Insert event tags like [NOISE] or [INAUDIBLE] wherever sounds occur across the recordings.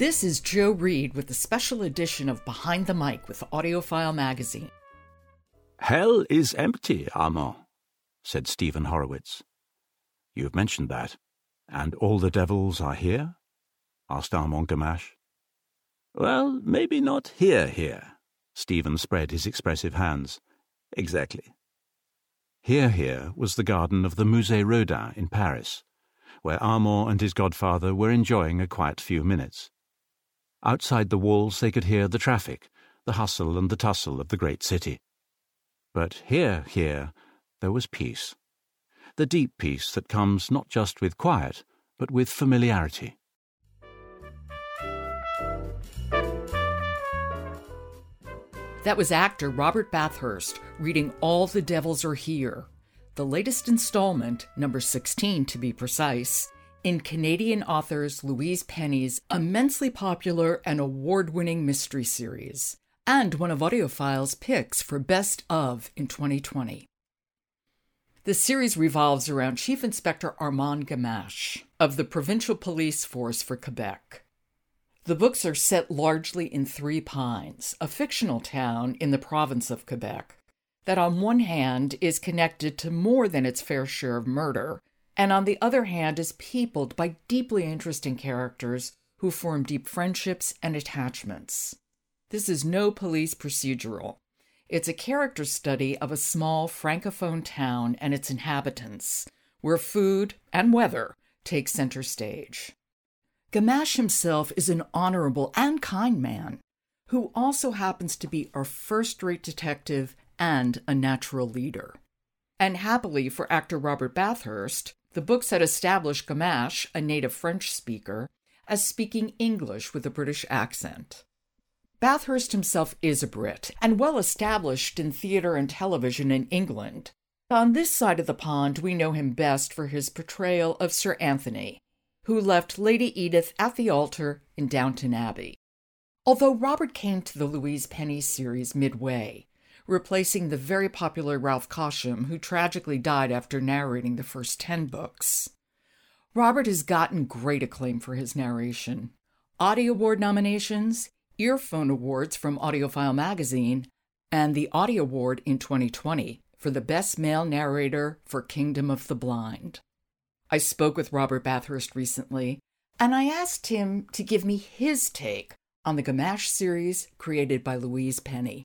This is Joe Reed with the special edition of Behind the Mic with AudioFile magazine. Hell is empty, Armand, said Stephen Horowitz. You've mentioned that. And all the devils are here? asked Armand Gamache. Well, maybe not here, here. Stephen spread his expressive hands. Exactly. Here, here was the garden of the Musée Rodin in Paris, where Armand and his godfather were enjoying a quiet few minutes. Outside the walls they could hear the traffic, the hustle and the tussle of the great city. But here, here, there was peace. The deep peace that comes not just with quiet, but with familiarity. That was actor Robert Bathurst reading All the Devils Are Here, the latest installment, number 16 to be precise, in Canadian authors Louise Penny's immensely popular and award winning mystery series, and one of AudioFile's picks for Best of in 2020. The series revolves around Chief Inspector Armand Gamache of the Provincial Police Force for Quebec. The books are set largely in Three Pines, a fictional town in the province of Quebec, that on one hand is connected to more than its fair share of murder, and on the other hand is peopled by deeply interesting characters who form deep friendships and attachments. This is no police procedural. It's a character study of a small francophone town and its inhabitants, where food and weather take center stage. Gamache himself is an honorable and kind man who also happens to be a first rate detective and a natural leader. And happily for actor Robert Bathurst, the books had established Gamache, a native French speaker, as speaking English with a British accent. Bathurst himself is a Brit and well established in theater and television in England. On this side of the pond, we know him best for his portrayal of Sir Anthony, who left Lady Edith at the altar in Downton Abbey. Although Robert came to the Louise Penny series midway, replacing the very popular Ralph Cosham, who tragically died after narrating the first 10 books. Robert has gotten great acclaim for his narration. Audie Award nominations, Earphone Awards from AudioFile magazine, and the Audie Award in 2020 for the Best Male Narrator for Kingdom of the Blind. I spoke with Robert Bathurst recently, and I asked him to give me his take on the Gamache series created by Louise Penny.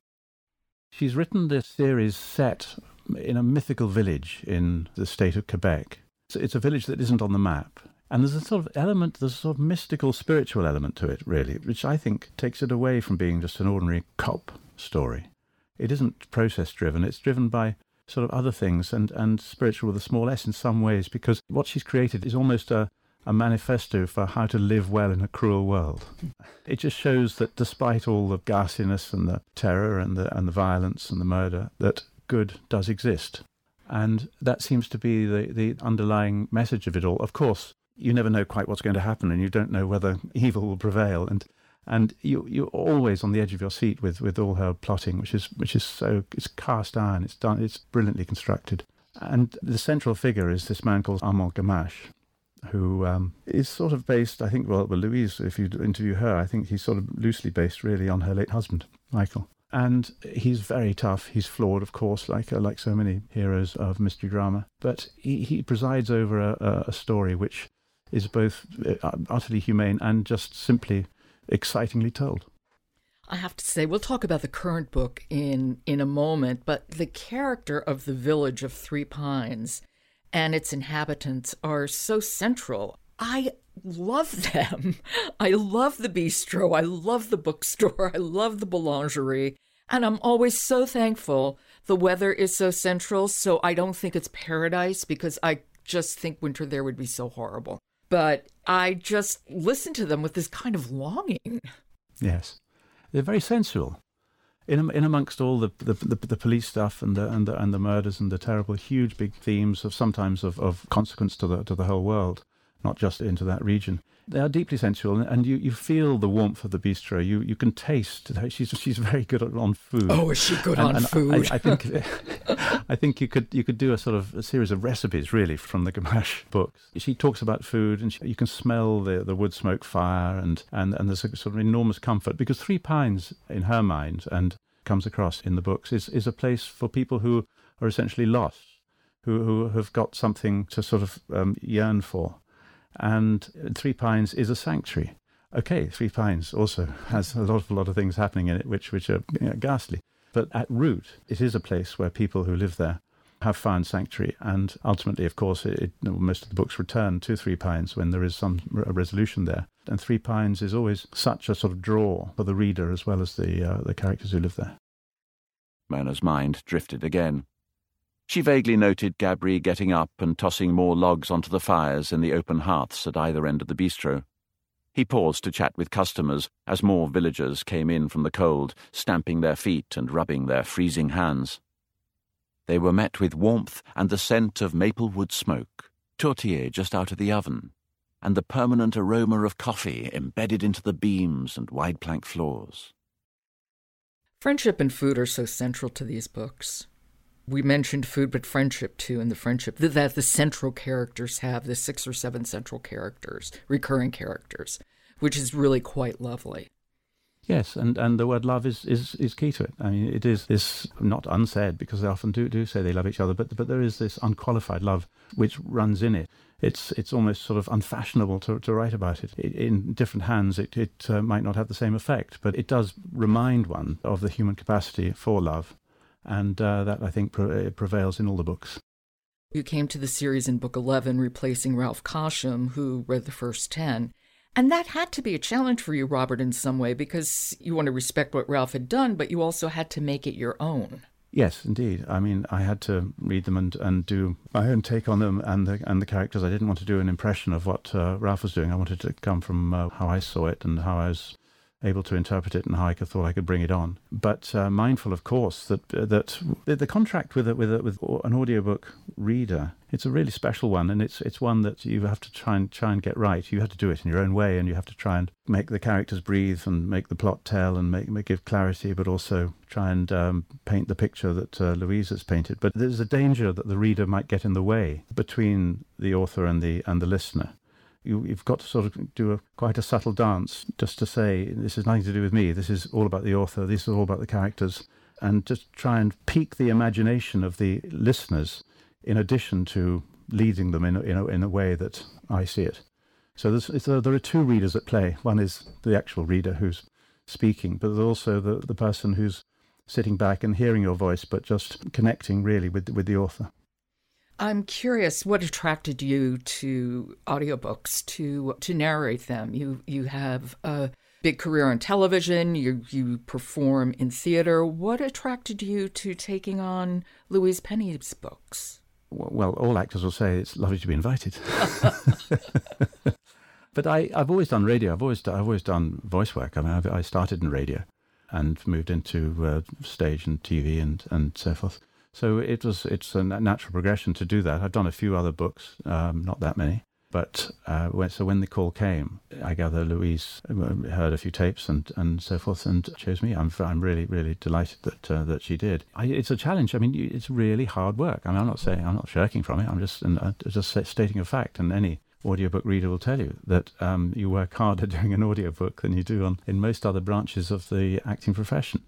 She's written this series set in a mythical village in the state of Quebec. It's a village that isn't on the map. And there's a sort of element, there's a sort of mystical, spiritual element to it, really, which I think takes it away from being just an ordinary cop story. It isn't process driven, it's driven by sort of other things and, and spiritual with a small s in some ways because what she's created is almost a, a manifesto for how to live well in a cruel world. Hmm. It just shows that despite all the ghastliness and the terror and the, and the violence and the murder, that good does exist. And that seems to be the, the underlying message of it all. Of course, you never know quite what's going to happen and you don't know whether [LAUGHS] evil will prevail. And and you you're always on the edge of your seat with, with all her plotting, which is which is so it's cast iron. It's done. It's brilliantly constructed. And the central figure is this man called Armand Gamache, who um, is sort of based, I think, well, well, Louise, if you interview her, I think he's sort of loosely based really on her late husband, Michael. And he's very tough. He's flawed, of course, like uh, like so many heroes of mystery drama. But he, he presides over a, a story which is both uh, utterly humane and just simply excitingly told. I have to say, we'll talk about the current book in in a moment, but the character of the village of Three Pines and its inhabitants are so central. I love them. [LAUGHS] I love the bistro. I love the bookstore. [LAUGHS] I love the boulangerie. And I'm always so thankful the weather is so central, so I don't think it's paradise because I just think winter there would be so horrible but I just listen to them with this kind of longing. Yes, they're very sensual. In, in amongst all the, the, the, the, police stuff and the, and the and the murders and the terrible huge big themes of sometimes of, of consequence to the to the whole world, not just into that region. They are deeply sensual, and you, you feel the warmth of the bistro. You you can taste. She's she's very good on food. Oh, is she good and, on and food? I, I, think [LAUGHS] [LAUGHS] I think you could you could do a sort of a series of recipes really from the Gamache [LAUGHS] books. She talks about food, and she, you can smell the the wood smoke fire, and and and there's a sort of enormous comfort because Three Pines in her mind and comes across in the books is is a place for people who are essentially lost, who who have got something to sort of um, yearn for and Three Pines is a sanctuary. Okay, Three Pines also [LAUGHS] has a lot of a lot of things happening in it which which are you know, ghastly, but at root, it is a place where people who live there have found sanctuary, and ultimately, of course, it, it, most of the books return to Three Pines when there is some resolution there. And Three Pines is always such a sort of draw for the reader as well as the uh, the characters who live there. Mona's mind drifted again. She vaguely noted Gabri getting up and tossing more logs onto the fires in the open hearths at either end of the bistro. He paused to chat with customers as more villagers came in from the cold, stamping their feet and rubbing their freezing hands. They were met with warmth and the scent of maple wood smoke, tourtière just out of the oven, and the permanent aroma of coffee embedded into the beams and wide plank floors. Friendship and food are so central to these books we mentioned food, but friendship too, and the friendship that the central characters have, the six or seven central characters, recurring characters, which is really quite lovely. Yes, and, and the word love is, is, is key to it. I mean, it is this not unsaid because they often do do say they love each other, but but there is this unqualified love which runs in it. It's it's almost sort of unfashionable to, to write about it. it in different hands, it it uh, might not have the same effect, but it does remind one of the human capacity for love and uh, that I think pre- prevails in all the books. You came to the series in book 11, replacing Ralph Cosham, who read the first 10. And that had to be a challenge for you, Robert, in some way, because you want to respect what Ralph had done, but you also had to make it your own. Yes, indeed. I mean, I had to read them and, and do my own take on them and the and the characters. I didn't want to do an impression of what uh, Ralph was doing. I wanted to come from uh, how I saw it and how I was able to interpret it and how I could, thought I could bring it on. But uh, mindful, of course, that uh, that the contract with a, with a, with an audiobook reader, it's a really special one, and it's it's one that you have to try and try and get right. You have to do it in your own way, and you have to try and make the characters breathe and make the plot tell and make, make give clarity, but also try and um, paint the picture that uh, Louise has painted. But there's a danger that the reader might get in the way between the author and the and the listener you, have got to sort of do a, quite a subtle dance just to say this has nothing to do with me. This is all about the author. This is all about the characters, and just try and pique the imagination of the listeners, in addition to leading them in in a, in a way that I see it. So there are two readers at play. One is the actual reader who's speaking, but there's also the, the person who's sitting back and hearing your voice, but just connecting really with with the author. I'm curious what attracted you to audiobooks to to narrate them. You you have a big career on television, you you perform in theater. What attracted you to taking on Louise Penny's books? Well, all actors will say it's lovely to be invited. [LAUGHS] [LAUGHS] but I, I've always done radio. I've always I've always done voice work. I mean, I've, i started in radio and moved into uh, stage and TV and and so forth. So it was it's a natural progression to do that. I've done a few other books, um, not that many. But uh, so when the call came, I gather Louise uh, heard a few tapes and, and so forth and chose me. I'm, I'm really, really delighted that uh, that she did. I, it's a challenge. I mean, it's really hard work. I mean, I'm not saying I'm not shirking from it. I'm just uh, just stating a fact. And any audiobook reader will tell you that um, you work harder [LAUGHS] doing an audiobook than you do on in most other branches of the acting profession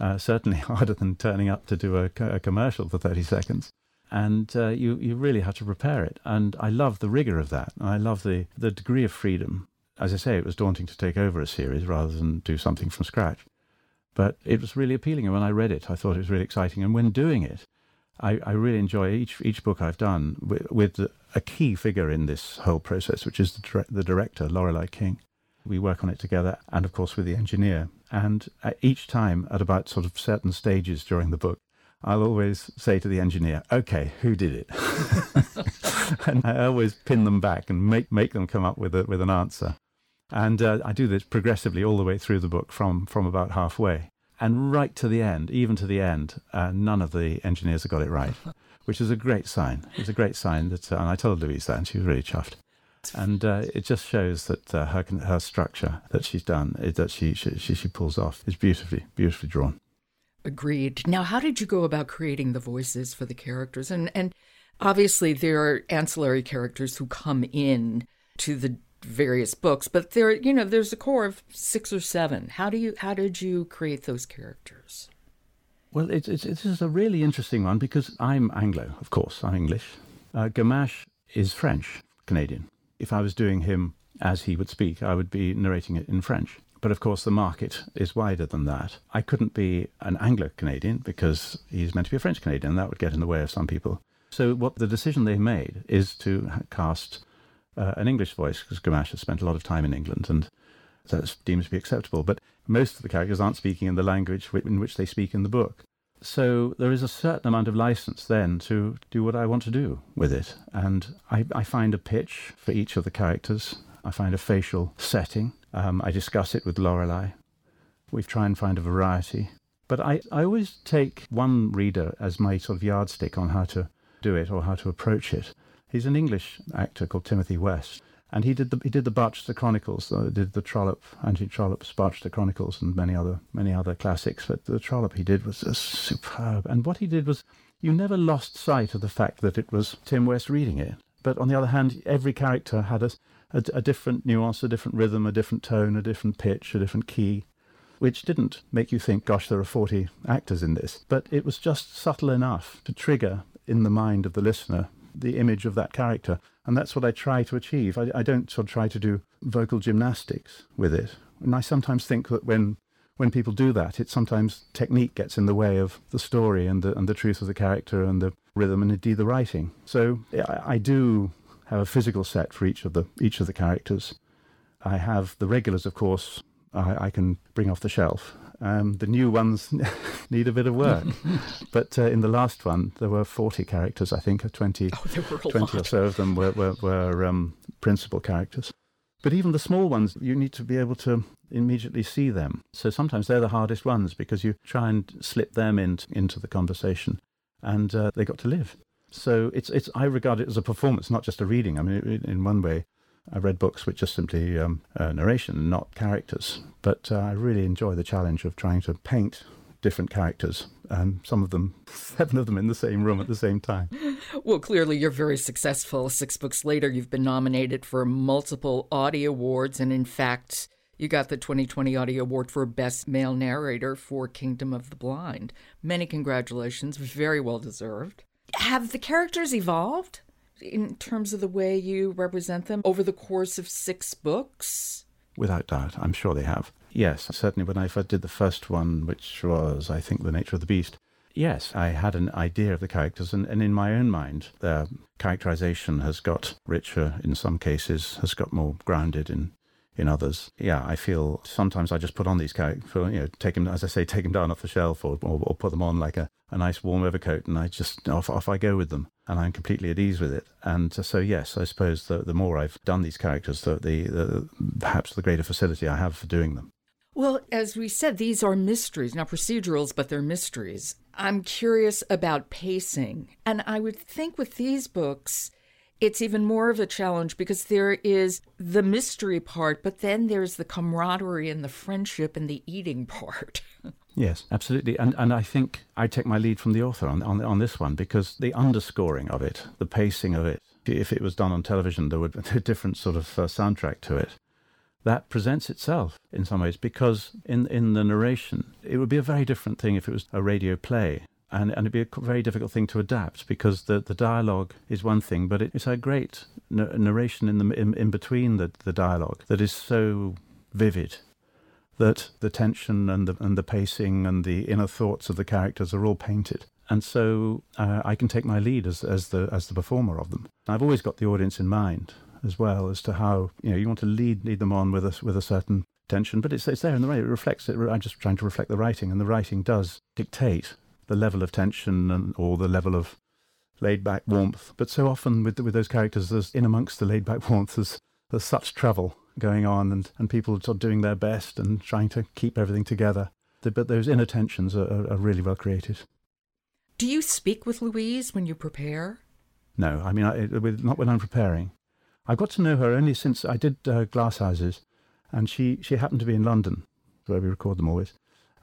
uh, certainly [LAUGHS] harder than turning up to do a, a commercial for 30 seconds. And uh, you, you really have to prepare it. And I love the rigor of that. I love the, the degree of freedom. As I say, it was daunting to take over a series rather than do something from scratch. But it was really appealing. And when I read it, I thought it was really exciting. And when doing it, I, I really enjoy each, each book I've done with, with a key figure in this whole process, which is the, the director, Lorelei King. We work on it together, and of course with the engineer. And each time, at about sort of certain stages during the book, I'll always say to the engineer, "Okay, who did it?" [LAUGHS] and I always pin them back and make make them come up with a, with an answer. And uh, I do this progressively all the way through the book, from from about halfway and right to the end, even to the end. Uh, none of the engineers have got it right, which is a great sign. It's a great sign that, uh, and I told Louise that, and she was really chuffed. And uh, it just shows that uh, her her structure that she's done that she, she she pulls off is beautifully beautifully drawn. Agreed. Now, how did you go about creating the voices for the characters? And and obviously there are ancillary characters who come in to the various books, but there you know there's a core of six or seven. How do you how did you create those characters? Well, it's, it's, this a really interesting one because I'm Anglo, of course, I'm English. Uh, Gamache is French, Canadian. If I was doing him as he would speak, I would be narrating it in French. But of course, the market is wider than that. I couldn't be an Anglo Canadian because he's meant to be a French Canadian, and that would get in the way of some people. So, what the decision they made is to cast uh, an English voice because Gamache has spent a lot of time in England and that's deemed to be acceptable. But most of the characters aren't speaking in the language in which they speak in the book. So there is a certain amount of license then to do what I want to do with it. And I, I find a pitch for each of the characters. I find a facial setting. Um, I discuss it with Lorelei. We try and find a variety. But I, I always take one reader as my sort of yardstick on how to do it or how to approach it. He's an English actor called Timothy West, and he did the he did the Barchester Chronicles, uh, did the Trollope, Anthony Trollope's Barchester Chronicles, and many other many other classics. But the Trollope he did was superb, and what he did was you never lost sight of the fact that it was Tim West reading it. But on the other hand, every character had a a, a different nuance, a different rhythm, a different tone, a different pitch, a different key, which didn't make you think, gosh, there are 40 actors in this. But it was just subtle enough to trigger in the mind of the listener the image of that character. And that's what I try to achieve. I, I don't sort of try to do vocal gymnastics with it. And I sometimes think that when when people do that, it sometimes technique gets in the way of the story and the and the truth of the character and the rhythm and indeed the writing. So I, I do have a physical set for each of the each of the characters. I have the regulars, of course, I, I can bring off the shelf. Um, the new ones [LAUGHS] need a bit of work. [LAUGHS] but uh, in the last one, there were 40 characters, I think, 20, oh, 20 or so of them were, were, were um, principal characters. But even the small ones, you need to be able to immediately see them. So sometimes they're the hardest ones because you try and slip them in, into the conversation and uh, they got to live. So it's it's I regard it as a performance, not just a reading. I mean, in one way, I read books which are simply um, uh, narration, not characters. But uh, I really enjoy the challenge of trying to paint different characters, and some of them, [LAUGHS] seven of them in the same room at the same time. [LAUGHS] Well, clearly you're very successful. Six books later, you've been nominated for multiple Audie Awards, and in fact, you got the 2020 Audie Award for Best Male Narrator for Kingdom of the Blind. Many congratulations, very well deserved. Have the characters evolved in terms of the way you represent them over the course of six books? Without doubt, I'm sure they have. Yes, certainly when I first did the first one, which was, I think, The Nature of the Beast, yes, I had an idea of the characters, and, and in my own mind, their characterization has got richer in some cases, has got more grounded in in others. Yeah, I feel sometimes I just put on these characters, you know, take them, as I say, take them down off the shelf or, or, or, put them on like a, a nice warm overcoat and I just, off, off I go with them and I'm completely at ease with it. And so, yes, I suppose the, the more I've done these characters, the, the, the perhaps the greater facility I have for doing them. Well, as we said, these are mysteries, not procedurals, but they're mysteries. I'm curious about pacing. And I would think with these books, it's even more of a challenge because there is the mystery part, but then there's the camaraderie and the friendship and the eating [LAUGHS] part. yes, absolutely. And and I think I take my lead from the author on, on on this one because the underscoring of it, the pacing of it. If it was done on television, there would be [LAUGHS] a different sort of uh, soundtrack to it. That presents itself in some ways because in in the narration, it would be a very different thing if it was a radio play and, and it'd be a very difficult thing to adapt because the, the dialogue is one thing, but it, it's a great narration in the in, in between the, the dialogue that is so vivid that the tension and the and the pacing and the inner thoughts of the characters are all painted. And so uh, I can take my lead as, as the as the performer of them. I've always got the audience in mind as well as to how you know you want to lead lead them on with a with a certain tension, but it's it's there in the writing. It reflects it. I'm just trying to reflect the writing, and the writing does dictate the level of tension and, or the level of laid back warmth. But so often with with those characters, there's in amongst the laid back [LAUGHS] warmth, there's, there's such travel going on, and, and people sort of doing their best and trying to keep everything together. But those inner tensions are, are really well created. Do you speak with Louise when you prepare? No, I mean, I, not when I'm preparing. I got to know her only since I did uh, Glass Houses, and she, she happened to be in London, where we record them always.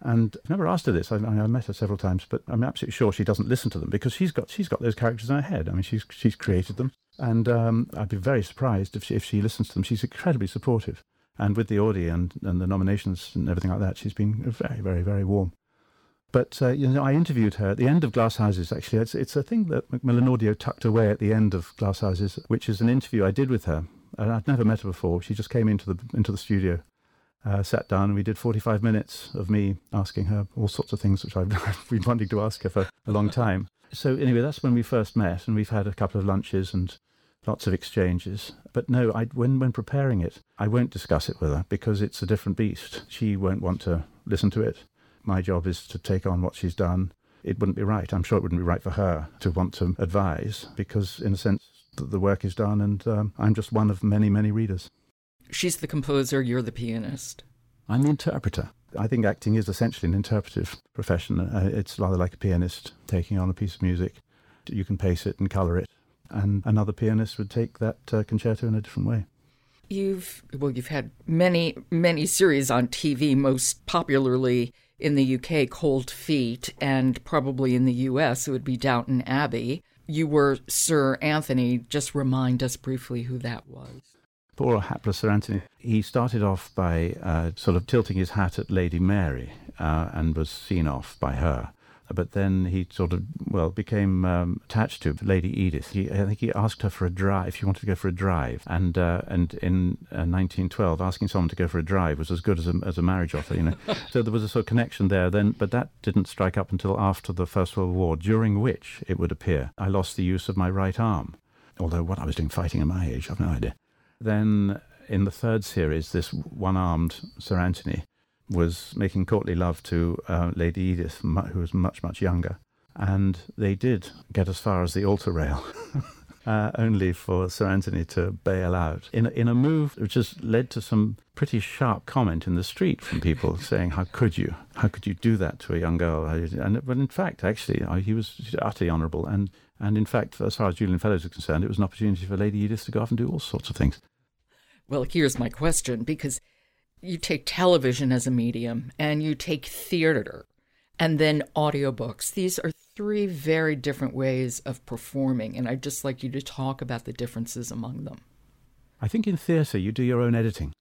And I've never asked her this. I, I met her several times, but I'm absolutely sure she doesn't listen to them because she's got she's got those characters in her head. I mean, she's she's created them, and um, I'd be very surprised if she, if she listens to them. She's incredibly supportive, and with the Audie and, and the nominations and everything like that, she's been very very very warm. But uh, you know, I interviewed her at the end of Glass Houses. Actually, it's it's a thing that Macmillan Audio tucked away at the end of Glass Houses, which is an interview I did with her. And I'd never met her before. She just came into the into the studio uh, sat down and we did 45 minutes of me asking her all sorts of things which [LAUGHS] I've, been wanting to ask her for a long time. So, anyway, that's when we first met, and we've had a couple of lunches and lots of exchanges. But no, I, when, when preparing it, I won't discuss it with her because it's a different beast. She won't want to listen to it. My job is to take on what she's done. It wouldn't be right. I'm sure it wouldn't be right for her to want to advise because, in a sense, the work is done, and um, I'm just one of many, many readers. She's the composer, you're the pianist. I'm the interpreter. I think acting is essentially an interpretive profession. Uh, it's rather like a pianist taking on a piece of music. You can pace it and colour it, and another pianist would take that uh, concerto in a different way. You've well, you've had many, many series on TV, most popularly in the UK, Cold Feet, and probably in the US, it would be Downton Abbey. You were Sir Anthony. Just remind us briefly who that was poor hapless Sir Anthony, he started off by uh, sort of tilting his hat at Lady Mary uh, and was seen off by her. But then he sort of, well, became um, attached to Lady Edith. He, I think he asked her for a drive, if she wanted to go for a drive. And uh, and in 1912, uh, asking someone to go for a drive was as good as a, as a marriage offer, you know. [LAUGHS] so there was a sort of connection there then, but that didn't strike up until after the First World War, during which, it would appear, I lost the use of my right arm. Although what I was doing fighting at my age, I've no idea. Then in the third series, this one armed Sir Anthony was making courtly love to uh, Lady Edith, who was much, much younger. And they did get as far as the altar rail. [LAUGHS] Uh, only for Sir Anthony to bail out in a, in a move which has led to some pretty sharp comment in the street from people [LAUGHS] saying, "How could you? How could you do that to a young girl?" And but in fact, actually, he was utterly honourable, and and in fact, as far as Julian Fellowes is concerned, it was an opportunity for Lady Edith to go off and do all sorts of things. Well, here's my question because you take television as a medium and you take theater and then audiobooks. These are three very different ways of performing, and I'd just like you to talk about the differences among them. I think in theatre you do your own editing.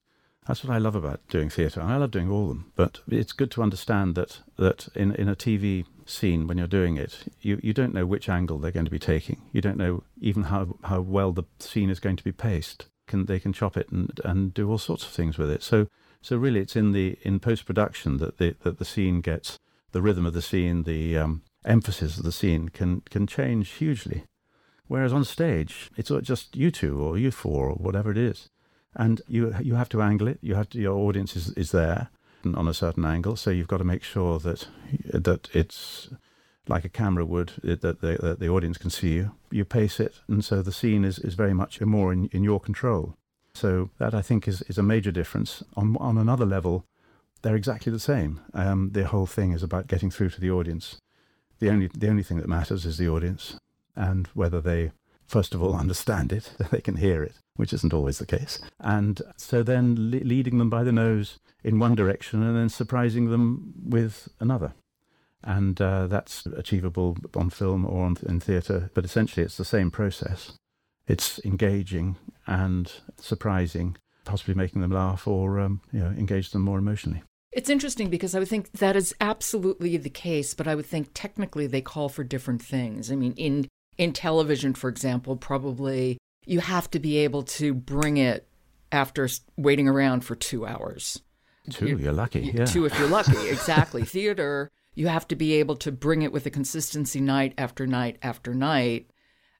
That's what I love about doing theatre. I love doing all of them, but it's good to understand that that in, in a TV scene when you're doing it, you, you don't know which angle they're going to be taking. You don't know even how, how well the scene is going to be paced can they can chop it and and do all sorts of things with it. So so really, it's in the in post production that the that the scene gets the rhythm of the scene, the um, emphasis of the scene can can change hugely. Whereas on stage, it's just you two or you four or whatever it is, and you you have to angle it. You have to your audience is, is there on a certain angle, so you've got to make sure that that it's like a camera would, that the, that the audience can see you. You pace it, and so the scene is, is very much more in, in your control. So that I think is, is a major difference. On, on another level, they're exactly the same. Um, the whole thing is about getting through to the audience. The only, the only thing that matters is the audience and whether they, first of all, [LAUGHS] understand it, they can hear it, which isn't always the case. And so then le- leading them by the nose in one direction and then surprising them with another and uh, that's achievable on film or on, in theatre. But essentially, it's the same process. It's engaging and surprising, possibly making them laugh or um, you know engage them more emotionally. It's interesting because I would think that is absolutely the case, but I would think technically they call for different things. I mean, in in television, for example, probably you have to be able to bring it after waiting around for two hours. Two, you, you're lucky. Yeah. Two if you're lucky. Exactly. [LAUGHS] Theater you have to be able to bring it with a consistency night after night after night.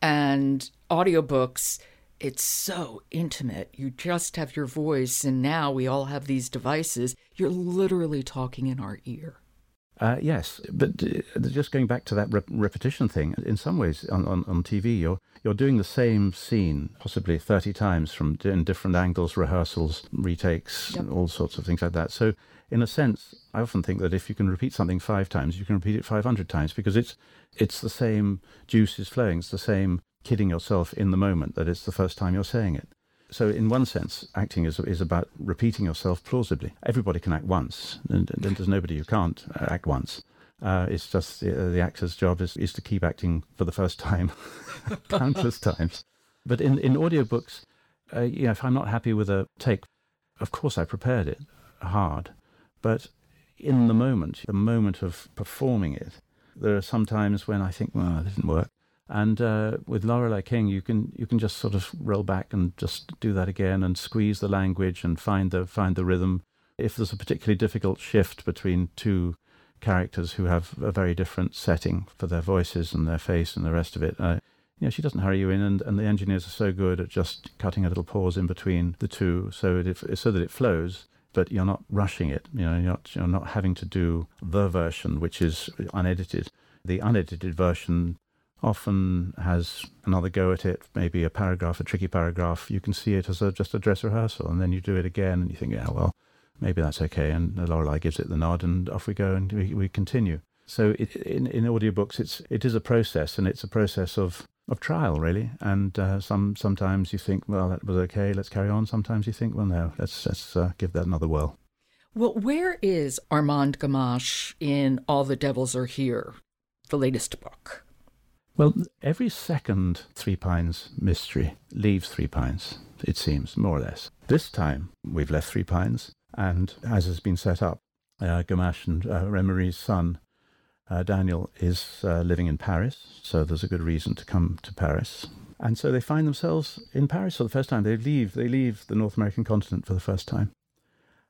And audiobooks, it's so intimate. You just have your voice, and now we all have these devices. You're literally talking in our ear. Uh, yes, but uh, just going back to that rep- repetition thing, in some ways on, on, on TV, you're you're doing the same scene possibly 30 times from in different angles, rehearsals, retakes, yep. all sorts of things like that. So in a sense, I often think that if you can repeat something five times, you can repeat it 500 times because it's it's the same juices flowing, it's the same kidding yourself in the moment that it's the first time you're saying it. So, in one sense, acting is, is about repeating yourself plausibly. Everybody can act once, and, and there's nobody who can't act once. Uh, it's just the, uh, the, actor's job is, is to keep acting for the first time [LAUGHS] countless [LAUGHS] times. But in, in audiobooks, uh, you know, if I'm not happy with a take, of course I prepared it hard. But in the moment, the moment of performing it, there are some times when I think, well, this didn't work. And uh, with Lorelei King, you can you can just sort of roll back and just do that again and squeeze the language and find the find the rhythm. If there's a particularly difficult shift between two characters who have a very different setting for their voices and their face and the rest of it, uh, you know, she doesn't hurry you in, and, and the engineers are so good at just cutting a little pause in between the two, so it, so that it flows but you're not rushing it. You know, you're not, you're not having to do the version which is unedited. The unedited version often has another go at it, maybe a paragraph, a tricky paragraph. You can see it as a, just a dress rehearsal, and then you do it again, and you think, yeah, well, maybe that's okay. And Lorelei gives it the nod, and off we go, and we, we continue. So it, in in audiobooks, it's it is a process, and it's a process of of trial, really. And uh, some sometimes you think, well, that was okay, let's carry on. Sometimes you think, well, no, let's let's uh, give that another whirl. Well, where is Armand Gamache in All the Devils Are Here, the latest book? Well, every second Three Pines mystery leaves Three Pines, it seems, more or less. This time we've left Three Pines, and as has been set up, uh, Gamache and uh, Reine-Marie's son, uh, Daniel, is uh, living in Paris, so there's a good reason to come to Paris. And so they find themselves in Paris for the first time. They leave, they leave the North American continent for the first time.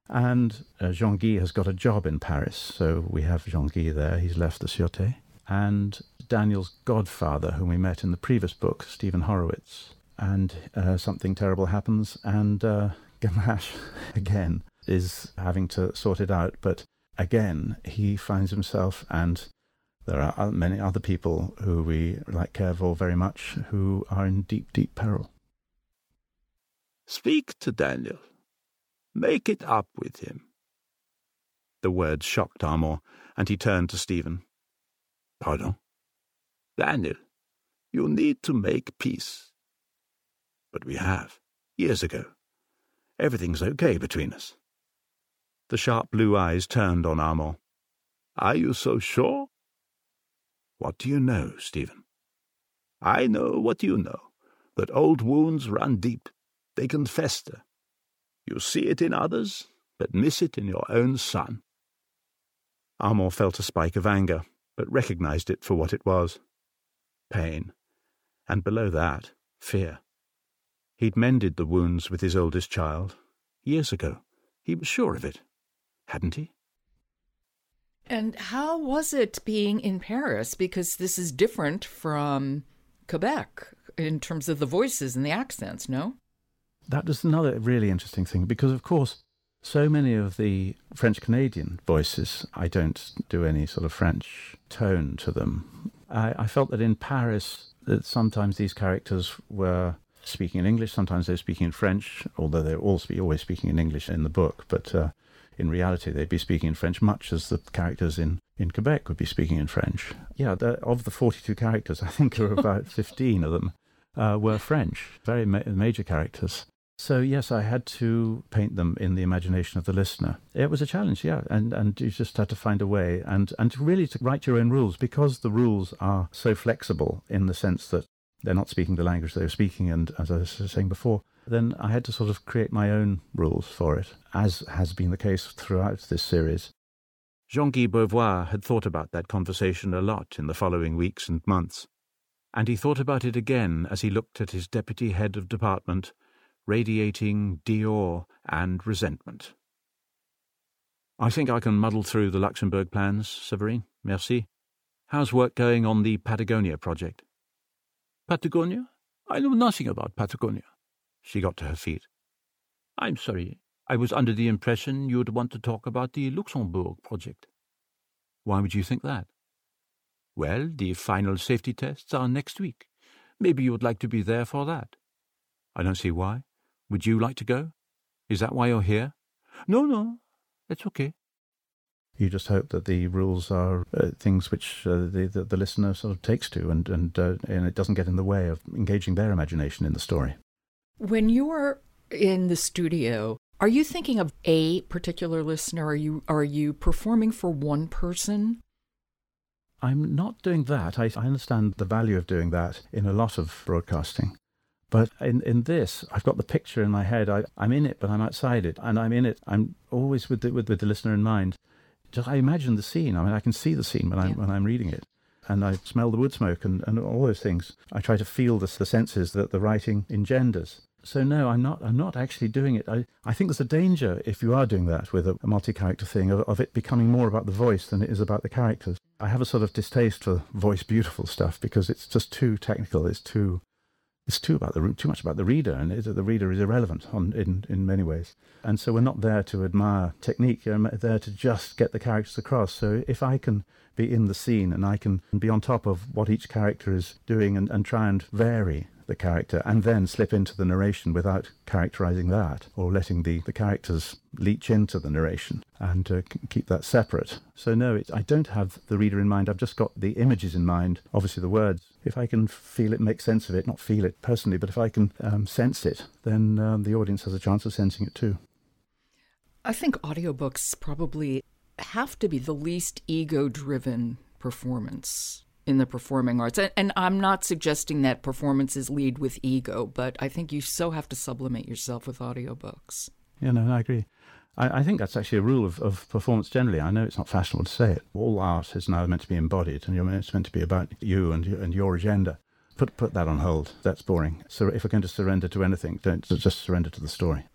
And uh, Jean Guy has got a job in Paris, so we have Jean Guy there. He's left the Sûreté. And Daniel's godfather, whom we met in the previous book, Stephen Horowitz. And uh, something terrible happens, and uh, [LAUGHS] Gamache, again, is having to sort it out. But again, he finds himself, and there are many other people who we like Kervor very much, who are in deep, deep peril. Speak to Daniel. Make it up with him. The words shocked Armand, and he turned to Stephen. Pardon? Daniel, you need to make peace. But we have, years ago. Everything's okay between us. The sharp blue eyes turned on Armand. Are you so sure? What do you know, Stephen? I know what you know, that old wounds run deep. They can fester. You see it in others, but miss it in your own son. Armand felt a spike of anger, but recognized it for what it was pain, and below that, fear. He'd mended the wounds with his oldest child years ago. He was sure of it, hadn't he? And how was it being in Paris? Because this is different from Quebec in terms of the voices and the accents, no? That was another really interesting thing because, of course, so many of the French Canadian voices, I don't do any sort of French tone to them. I, I felt that in Paris, that sometimes these characters were speaking in English, sometimes they're speaking in French, although they're all always speaking in English in the book. But uh, in reality, they'd be speaking in French, much as the characters in, in Quebec would be speaking in French. Yeah, the, of the 42 characters, I think there were [LAUGHS] about 15 of them uh, were French, very ma- major characters. So yes, I had to paint them in the imagination of the listener. It was a challenge, yeah, and and you just had to find a way and and really to write your own rules because the rules are so flexible in the sense that they're not speaking the language they were speaking, and as I was saying before, then I had to sort of create my own rules for it, as has been the case throughout this series. Jean Guy Beauvoir had thought about that conversation a lot in the following weeks and months, and he thought about it again as he looked at his deputy head of department, radiating Dior and resentment. I think I can muddle through the Luxembourg plans, Severine. Merci. How's work going on the Patagonia project? Patagonia? I know nothing about Patagonia. She got to her feet. I'm sorry. I was under the impression you'd want to talk about the Luxembourg project. Why would you think that? Well, the final safety tests are next week. Maybe you would like to be there for that. I don't see why. Would you like to go? Is that why you're here? No, no. That's okay. You just hope that the rules are uh, things which uh, the, the, the listener sort of takes to, and and uh, and it doesn't get in the way of engaging their imagination in the story. When you're in the studio, are you thinking of a particular listener? Are you are you performing for one person? I'm not doing that. I, I understand the value of doing that in a lot of broadcasting. But in, in this, I've got the picture in my head. I, I'm in it, but I'm outside it. And I'm in it. I'm always with the, with, with the listener in mind. Just I imagine the scene. I mean, I can see the scene when I'm, when I'm reading it. And I smell the wood smoke and, and all those things. I try to feel the, the senses that the writing engenders. So no, I'm not. I'm not actually doing it. I, I think there's a danger if you are doing that with a, a multi-character thing of, of it becoming more about the voice than it is about the characters. I have a sort of distaste for voice beautiful stuff because it's just too technical. It's too it's too about the too much about the reader, and it, the reader is irrelevant on, in in many ways. And so we're not there to admire technique. We're there to just get the characters across. So if I can be in the scene and I can be on top of what each character is doing and, and try and vary the character and then slip into the narration without characterizing that or letting the, the characters leach into the narration and uh, keep that separate. So, no, it, I don't have the reader in mind. I've just got the images in mind, obviously the words. If I can feel it, make sense of it, not feel it personally, but if I can um, sense it, then um, the audience has a chance of sensing it too. I think audiobooks probably have to be the least ego driven performance in the performing arts. And I'm not suggesting that performances lead with ego, but I think you so have to sublimate yourself with audiobooks. Yeah, no, I agree. I, I think that's actually a rule of, of performance generally. I know it's not fashionable to say it. All art is now meant to be embodied, and it's meant to be about you and, and your agenda. Put, put that on hold. That's boring. So if we're going to surrender to anything, don't just surrender to the story.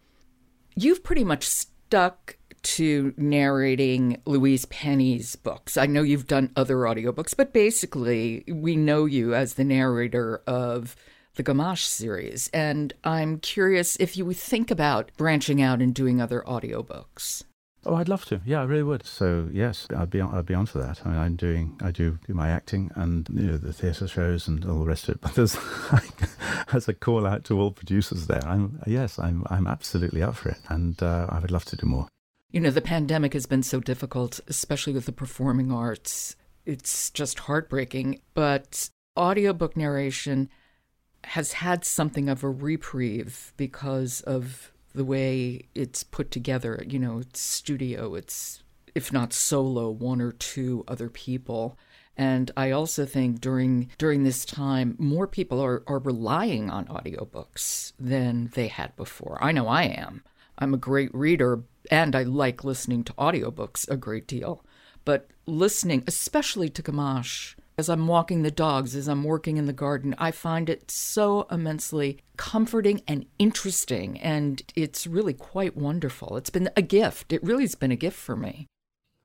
You've pretty much stuck to narrating Louise Penny's books. I know you've done other audiobooks, but basically, we know you as the narrator of the Gamache series. And I'm curious if you would think about branching out and doing other audiobooks. Oh, I'd love to. Yeah, I really would. So yes, I'd be on, I'd be on for that. I mean, I'm doing I do do my acting and you know the theatre shows and all the rest of it. But there's [LAUGHS] as a call out to all producers there. I'm yes, I'm I'm absolutely up for it, and uh, I would love to do more. You know, the pandemic has been so difficult, especially with the performing arts. It's just heartbreaking. But audiobook narration has had something of a reprieve because of the way it's put together. You know, it's studio, it's, if not solo, one or two other people. And I also think during during this time, more people are, are relying on audiobooks than they had before. I know I am. I'm a great reader and I like listening to audiobooks a great deal. But listening, especially to Gamache, as I'm walking the dogs, as I'm working in the garden, I find it so immensely comforting and interesting. And it's really quite wonderful. It's been a gift. It really has been a gift for me.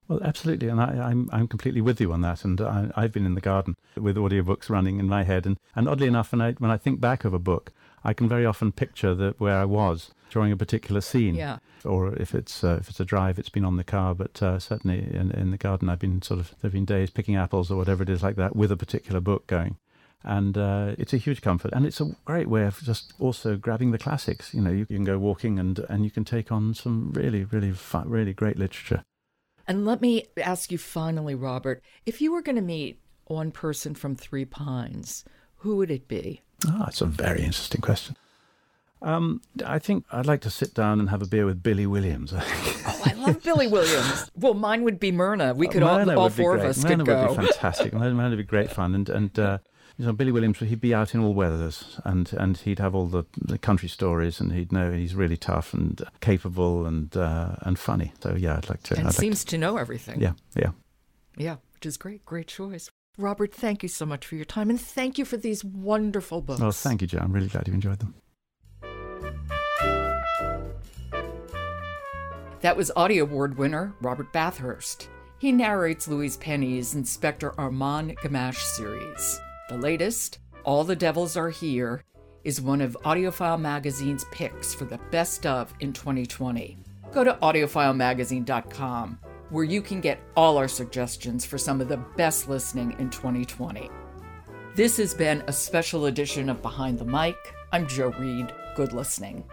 Well, absolutely, and I, am I'm, I'm completely with you on that. And I, have been in the garden with audiobooks running in my head, and, and oddly enough, when I when I think back of a book, I can very often picture the, where I was during a particular scene. Yeah. Or if it's uh, if it's a drive, it's been on the car. But uh, certainly in, in the garden, I've been sort of there've been days picking apples or whatever it is like that with a particular book going, and uh, it's a huge comfort. And it's a great way of just also grabbing the classics. You know, you can go walking and and you can take on some really really fun, really great literature. And let me ask you finally, Robert, if you were going to meet one person from Three Pines, who would it be? Oh, that's a very interesting question. Um, I think I'd like to sit down and have a beer with Billy Williams. oh, I love Billy Williams. Well, mine would be Myrna. We could Myrna all, all four of us Myrna could go. would be fantastic. Myrna would be great fun. And and uh, you know, Billy Williams, he'd be out in all weathers, and, and he'd have all the, the country stories, and he'd know he's really tough and capable and uh, and funny. So yeah, I'd like to. And I'd seems like to. to know everything. Yeah, yeah, yeah. Which is great. Great choice. Robert, thank you so much for your time and thank you for these wonderful books. Well, thank you, Joe. I'm really glad you enjoyed them. That was Audie Award winner Robert Bathurst. He narrates Louise Penny's Inspector Armand Gamache series. The latest, All the Devils Are Here, is one of AudioFile Magazine's picks for the best of in 2020. Go to audiofilemagazine.com where you can get all our suggestions for some of the best listening in 2020. This has been a special edition of Behind the Mic. I'm Joe Reed. Good listening.